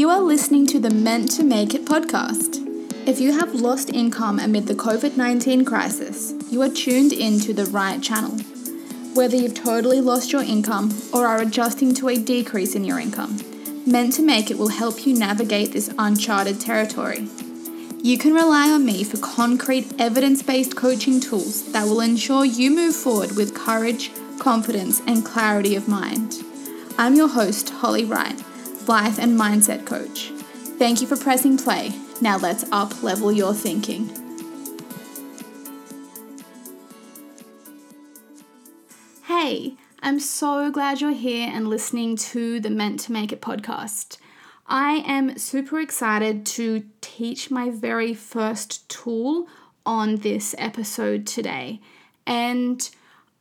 You are listening to the Meant to Make It podcast. If you have lost income amid the COVID 19 crisis, you are tuned in to the right channel. Whether you've totally lost your income or are adjusting to a decrease in your income, Meant to Make It will help you navigate this uncharted territory. You can rely on me for concrete, evidence based coaching tools that will ensure you move forward with courage, confidence, and clarity of mind. I'm your host, Holly Wright life and mindset coach. Thank you for pressing play. Now let's up level your thinking. Hey, I'm so glad you're here and listening to the Meant to Make It podcast. I am super excited to teach my very first tool on this episode today. And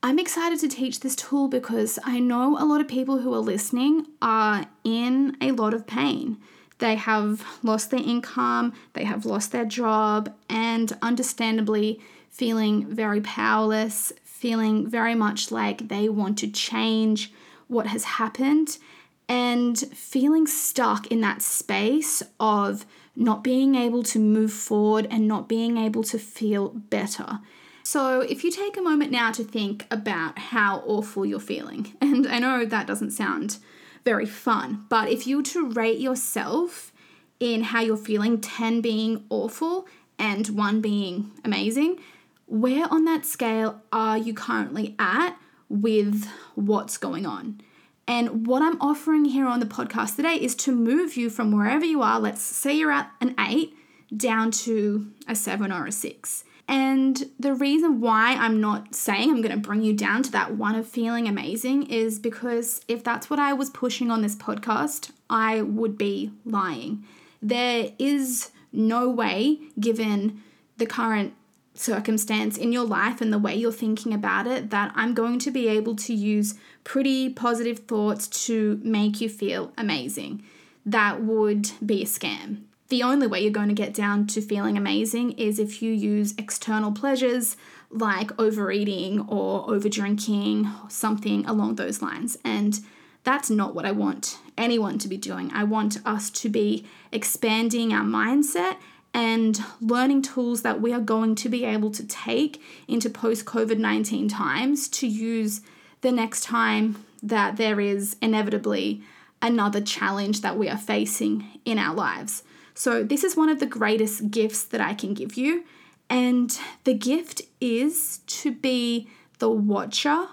I'm excited to teach this tool because I know a lot of people who are listening are in a lot of pain. They have lost their income, they have lost their job, and understandably feeling very powerless, feeling very much like they want to change what has happened, and feeling stuck in that space of not being able to move forward and not being able to feel better. So, if you take a moment now to think about how awful you're feeling, and I know that doesn't sound very fun, but if you were to rate yourself in how you're feeling, 10 being awful and 1 being amazing, where on that scale are you currently at with what's going on? And what I'm offering here on the podcast today is to move you from wherever you are, let's say you're at an 8, down to a 7 or a 6. And the reason why I'm not saying I'm going to bring you down to that one of feeling amazing is because if that's what I was pushing on this podcast, I would be lying. There is no way, given the current circumstance in your life and the way you're thinking about it, that I'm going to be able to use pretty positive thoughts to make you feel amazing. That would be a scam the only way you're going to get down to feeling amazing is if you use external pleasures like overeating or overdrinking, something along those lines. And that's not what I want anyone to be doing. I want us to be expanding our mindset and learning tools that we are going to be able to take into post COVID 19 times to use the next time that there is inevitably another challenge that we are facing in our lives. So, this is one of the greatest gifts that I can give you. And the gift is to be the watcher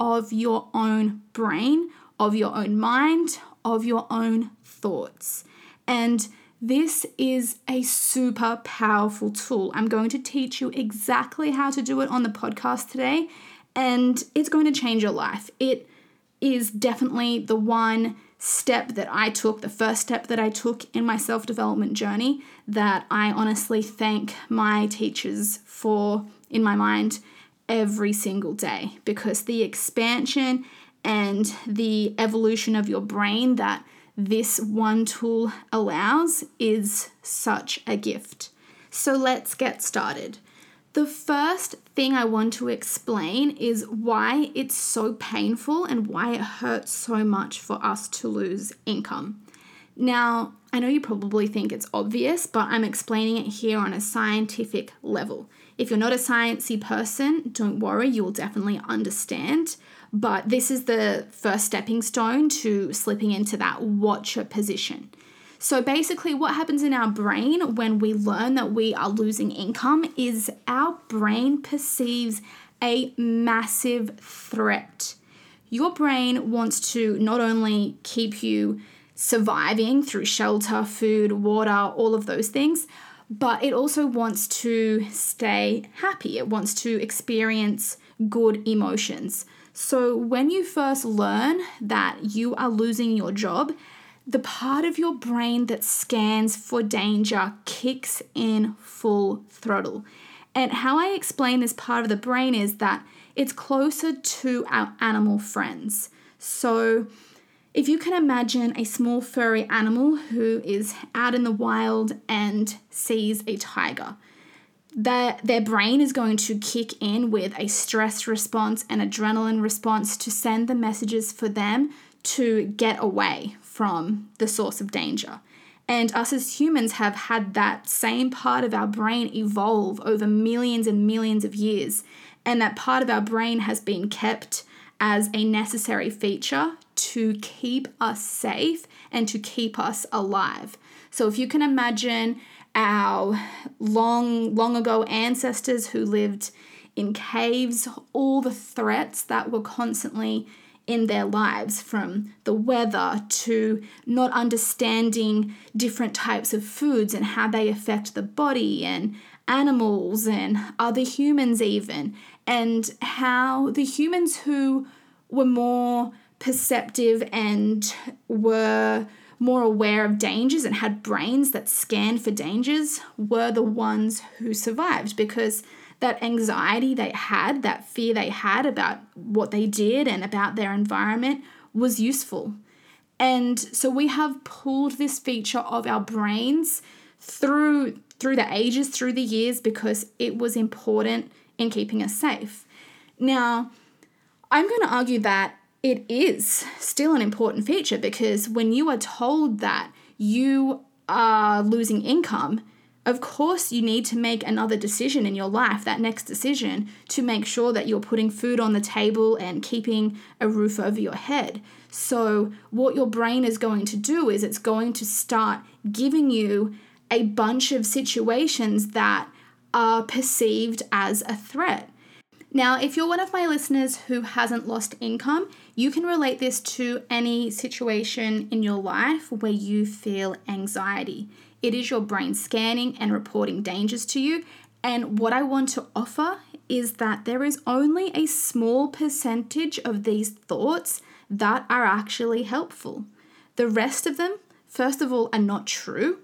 of your own brain, of your own mind, of your own thoughts. And this is a super powerful tool. I'm going to teach you exactly how to do it on the podcast today, and it's going to change your life. It is definitely the one step that I took, the first step that I took in my self development journey, that I honestly thank my teachers for in my mind every single day because the expansion and the evolution of your brain that this one tool allows is such a gift. So let's get started. The first thing I want to explain is why it's so painful and why it hurts so much for us to lose income. Now, I know you probably think it's obvious, but I'm explaining it here on a scientific level. If you're not a sciencey person, don't worry, you will definitely understand. But this is the first stepping stone to slipping into that watcher position. So basically, what happens in our brain when we learn that we are losing income is our brain perceives a massive threat. Your brain wants to not only keep you surviving through shelter, food, water, all of those things, but it also wants to stay happy. It wants to experience good emotions. So, when you first learn that you are losing your job, the part of your brain that scans for danger kicks in full throttle. And how I explain this part of the brain is that it's closer to our animal friends. So, if you can imagine a small furry animal who is out in the wild and sees a tiger, their, their brain is going to kick in with a stress response and adrenaline response to send the messages for them to get away from the source of danger. And us as humans have had that same part of our brain evolve over millions and millions of years. And that part of our brain has been kept as a necessary feature to keep us safe and to keep us alive. So if you can imagine our long, long ago ancestors who lived in caves, all the threats that were constantly in their lives from the weather to not understanding different types of foods and how they affect the body and animals and other humans, even, and how the humans who were more perceptive and were more aware of dangers and had brains that scanned for dangers were the ones who survived. Because that anxiety they had, that fear they had about what they did and about their environment was useful. And so we have pulled this feature of our brains through through the ages, through the years because it was important in keeping us safe. Now, I'm going to argue that it is still an important feature because when you are told that you are losing income, of course, you need to make another decision in your life, that next decision, to make sure that you're putting food on the table and keeping a roof over your head. So, what your brain is going to do is it's going to start giving you a bunch of situations that are perceived as a threat. Now, if you're one of my listeners who hasn't lost income, you can relate this to any situation in your life where you feel anxiety. It is your brain scanning and reporting dangers to you. And what I want to offer is that there is only a small percentage of these thoughts that are actually helpful. The rest of them, first of all, are not true.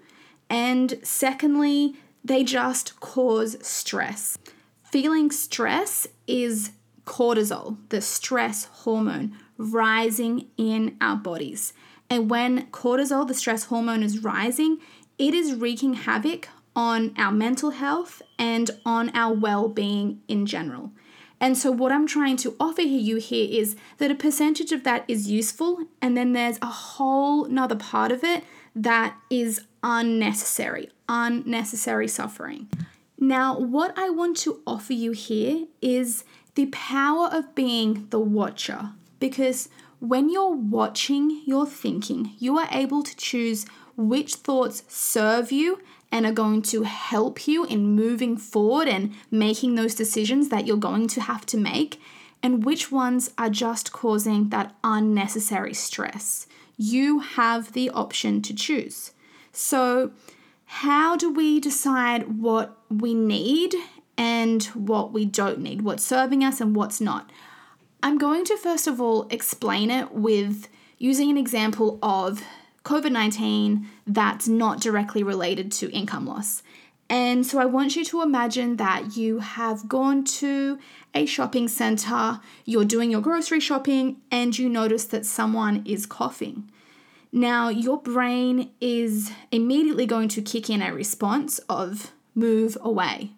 And secondly, they just cause stress. Feeling stress is cortisol, the stress hormone, rising in our bodies. And when cortisol, the stress hormone, is rising, it is wreaking havoc on our mental health and on our well being in general. And so, what I'm trying to offer you here is that a percentage of that is useful, and then there's a whole nother part of it that is unnecessary, unnecessary suffering. Now, what I want to offer you here is the power of being the watcher, because when you're watching your thinking, you are able to choose which thoughts serve you and are going to help you in moving forward and making those decisions that you're going to have to make, and which ones are just causing that unnecessary stress. You have the option to choose. So, how do we decide what we need and what we don't need, what's serving us and what's not? I'm going to first of all explain it with using an example of COVID 19 that's not directly related to income loss. And so I want you to imagine that you have gone to a shopping center, you're doing your grocery shopping, and you notice that someone is coughing. Now, your brain is immediately going to kick in a response of move away.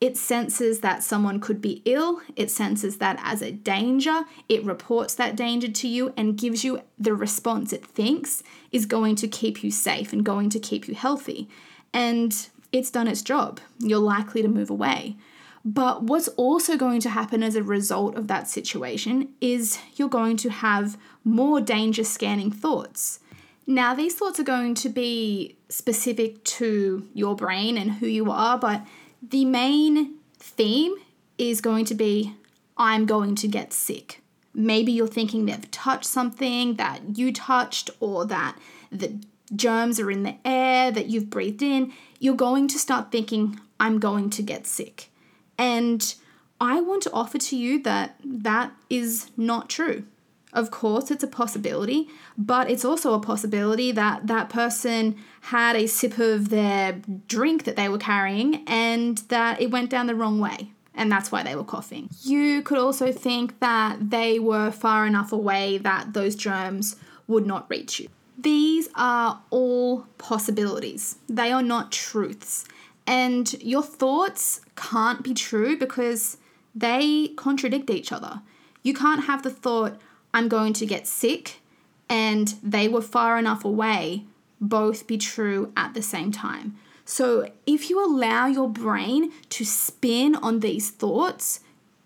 It senses that someone could be ill, it senses that as a danger, it reports that danger to you and gives you the response it thinks is going to keep you safe and going to keep you healthy. And it's done its job. You're likely to move away. But what's also going to happen as a result of that situation is you're going to have more danger scanning thoughts. Now, these thoughts are going to be specific to your brain and who you are, but the main theme is going to be I'm going to get sick. Maybe you're thinking they've touched something that you touched or that the germs are in the air that you've breathed in. You're going to start thinking, I'm going to get sick. And I want to offer to you that that is not true. Of course, it's a possibility, but it's also a possibility that that person had a sip of their drink that they were carrying and that it went down the wrong way, and that's why they were coughing. You could also think that they were far enough away that those germs would not reach you. These are all possibilities, they are not truths. And your thoughts can't be true because they contradict each other. You can't have the thought, I'm going to get sick, and they were far enough away both be true at the same time. So if you allow your brain to spin on these thoughts,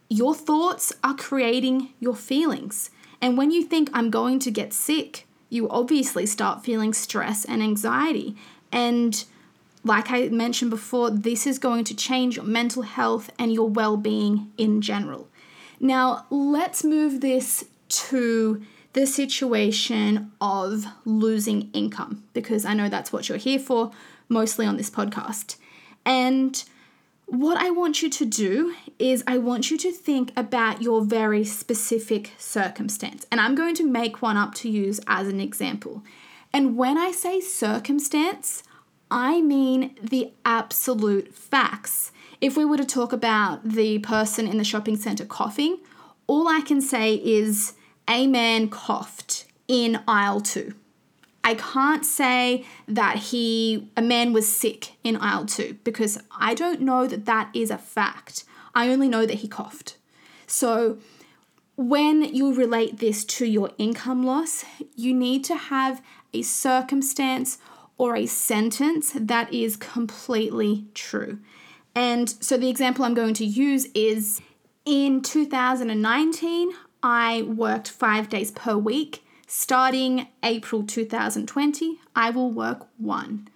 your thoughts are creating your feelings. And when you think, I'm going to get sick, you obviously start feeling stress and anxiety. And like I mentioned before, this is going to change your mental health and your well being in general. Now, let's move this to the situation of losing income because I know that's what you're here for, mostly on this podcast. And what I want you to do is, I want you to think about your very specific circumstance. And I'm going to make one up to use as an example. And when I say circumstance, I mean the absolute facts. If we were to talk about the person in the shopping center coughing, all I can say is a man coughed in aisle two. I can't say that he a man was sick in aisle 2 because I don't know that that is a fact. I only know that he coughed. So when you relate this to your income loss, you need to have a circumstance or a sentence that is completely true. And so the example I'm going to use is in 2019, I worked five days per week Starting April 2020, I will work one.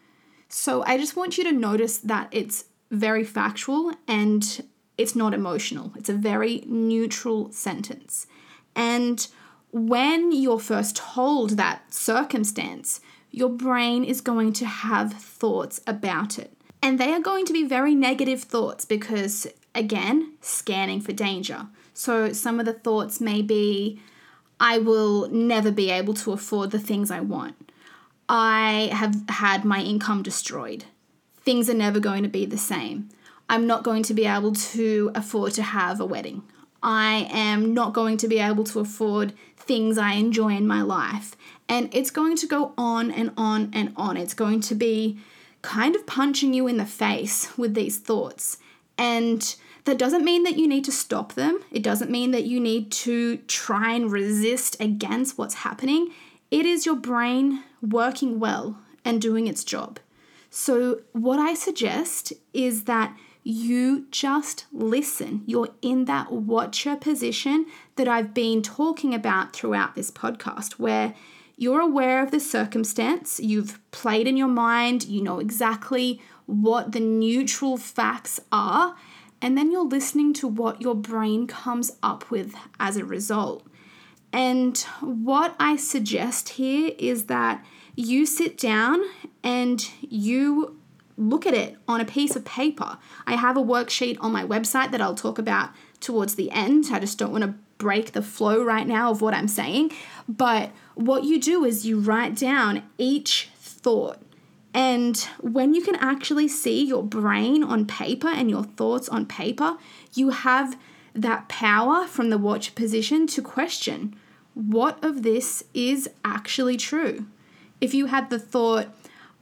So I just want you to notice that it's very factual and it's not emotional. It's a very neutral sentence. And when you're first told that circumstance, your brain is going to have thoughts about it. And they are going to be very negative thoughts because, again, scanning for danger. So some of the thoughts may be, I will never be able to afford the things I want. I have had my income destroyed. Things are never going to be the same. I'm not going to be able to afford to have a wedding. I am not going to be able to afford things I enjoy in my life. And it's going to go on and on and on. It's going to be kind of punching you in the face with these thoughts. And that doesn't mean that you need to stop them. It doesn't mean that you need to try and resist against what's happening. It is your brain working well and doing its job. So, what I suggest is that you just listen. You're in that watcher position that I've been talking about throughout this podcast, where you're aware of the circumstance, you've played in your mind, you know exactly what the neutral facts are, and then you're listening to what your brain comes up with as a result. And what I suggest here is that you sit down and you look at it on a piece of paper. I have a worksheet on my website that I'll talk about towards the end. I just don't want to break the flow right now of what I'm saying. But what you do is you write down each thought and when you can actually see your brain on paper and your thoughts on paper, you have that power from the watch position to question what of this is actually true. If you had the thought,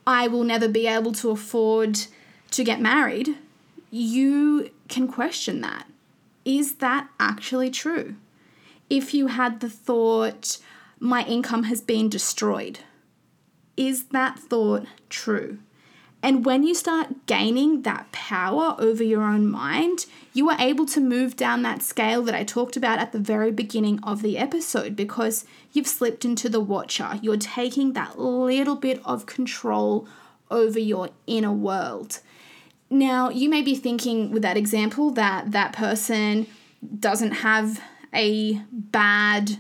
I will never be able to afford to get married, you can question that. Is that actually true? If you had the thought, my income has been destroyed, is that thought true? And when you start gaining that power over your own mind, you are able to move down that scale that I talked about at the very beginning of the episode because you've slipped into the watcher. You're taking that little bit of control over your inner world. Now, you may be thinking with that example that that person doesn't have a bad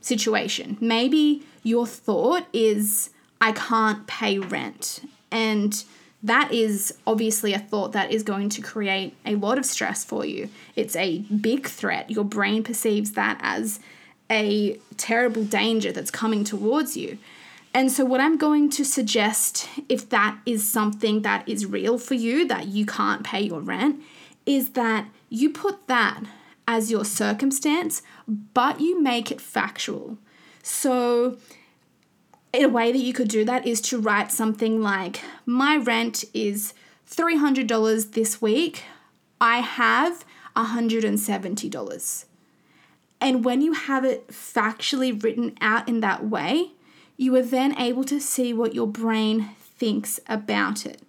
situation. Maybe your thought is, I can't pay rent. And that is obviously a thought that is going to create a lot of stress for you. It's a big threat. Your brain perceives that as a terrible danger that's coming towards you. And so, what I'm going to suggest, if that is something that is real for you, that you can't pay your rent, is that you put that as your circumstance, but you make it factual. So, a way that you could do that is to write something like, My rent is $300 this week. I have $170. And when you have it factually written out in that way, you are then able to see what your brain thinks about it.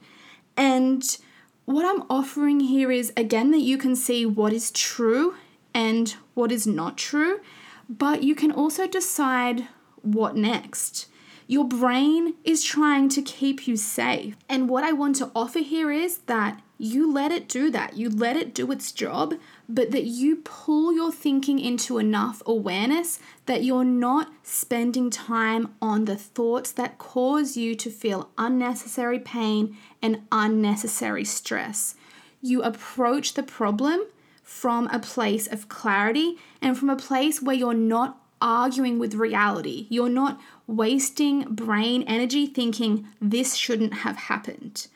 And what I'm offering here is again that you can see what is true and what is not true, but you can also decide what next. Your brain is trying to keep you safe. And what I want to offer here is that you let it do that. You let it do its job, but that you pull your thinking into enough awareness that you're not spending time on the thoughts that cause you to feel unnecessary pain and unnecessary stress. You approach the problem from a place of clarity and from a place where you're not arguing with reality. You're not wasting brain energy thinking this shouldn't have happened.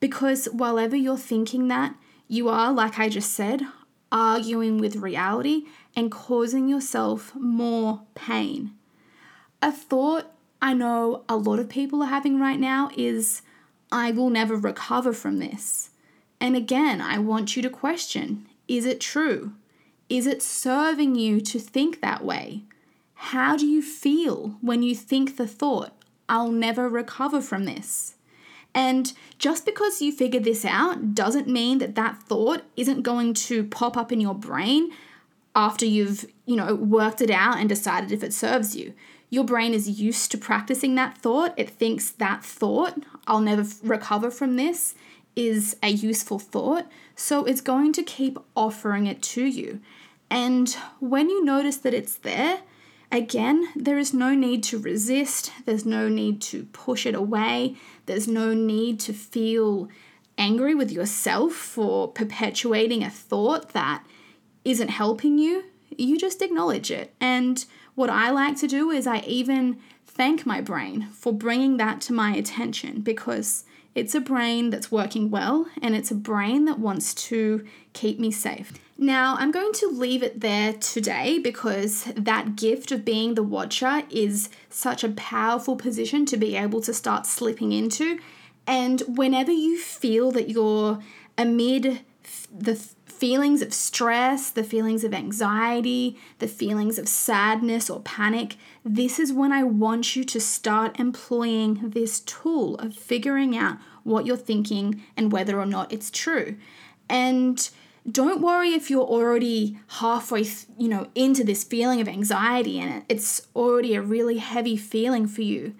Because while ever you're thinking that, you are, like I just said, arguing with reality and causing yourself more pain. A thought I know a lot of people are having right now is, I will never recover from this. And again, I want you to question is it true? Is it serving you to think that way? How do you feel when you think the thought, I'll never recover from this? And just because you figured this out doesn't mean that that thought isn't going to pop up in your brain after you've, you know, worked it out and decided if it serves you. Your brain is used to practicing that thought. It thinks that thought, I'll never recover from this, is a useful thought. So it's going to keep offering it to you. And when you notice that it's there, Again, there is no need to resist, there's no need to push it away, there's no need to feel angry with yourself for perpetuating a thought that isn't helping you. You just acknowledge it. And what I like to do is I even thank my brain for bringing that to my attention because it's a brain that's working well and it's a brain that wants to keep me safe. Now, I'm going to leave it there today because that gift of being the watcher is such a powerful position to be able to start slipping into. And whenever you feel that you're amid the feelings of stress, the feelings of anxiety, the feelings of sadness or panic, this is when I want you to start employing this tool of figuring out what you're thinking and whether or not it's true. And don't worry if you're already halfway, you know, into this feeling of anxiety and it's already a really heavy feeling for you.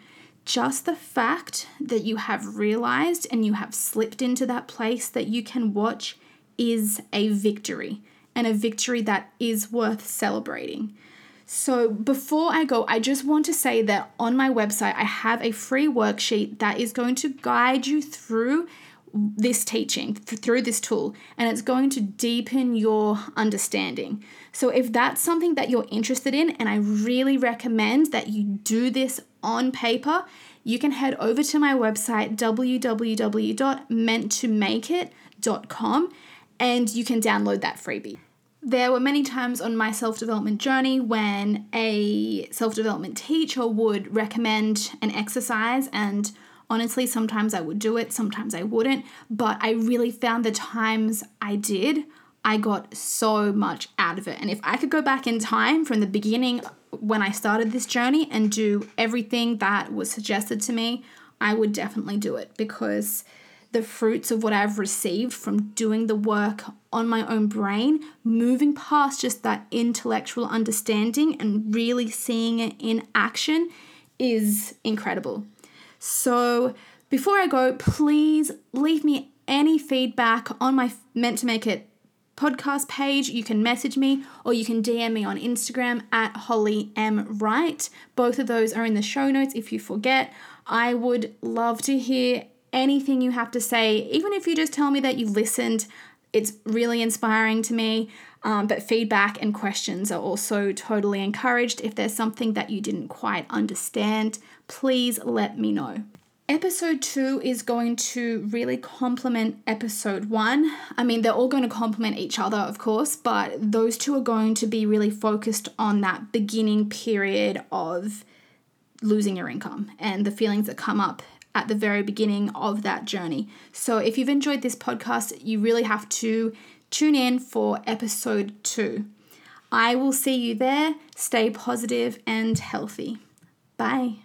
Just the fact that you have realized and you have slipped into that place that you can watch is a victory and a victory that is worth celebrating. So, before I go, I just want to say that on my website, I have a free worksheet that is going to guide you through this teaching through this tool and it's going to deepen your understanding. So, if that's something that you're interested in, and I really recommend that you do this on paper, you can head over to my website www.meanttomakeit.com and you can download that freebie. There were many times on my self development journey when a self development teacher would recommend an exercise and Honestly, sometimes I would do it, sometimes I wouldn't, but I really found the times I did, I got so much out of it. And if I could go back in time from the beginning when I started this journey and do everything that was suggested to me, I would definitely do it because the fruits of what I've received from doing the work on my own brain, moving past just that intellectual understanding and really seeing it in action is incredible. So before I go, please leave me any feedback on my Meant to Make It podcast page. You can message me or you can DM me on Instagram at Holly M. Wright. Both of those are in the show notes if you forget. I would love to hear anything you have to say, even if you just tell me that you listened. It's really inspiring to me. Um, but feedback and questions are also totally encouraged. If there's something that you didn't quite understand, please let me know. Episode two is going to really complement episode one. I mean, they're all going to complement each other, of course, but those two are going to be really focused on that beginning period of losing your income and the feelings that come up at the very beginning of that journey. So, if you've enjoyed this podcast, you really have to tune in for episode two. I will see you there. Stay positive and healthy. Bye.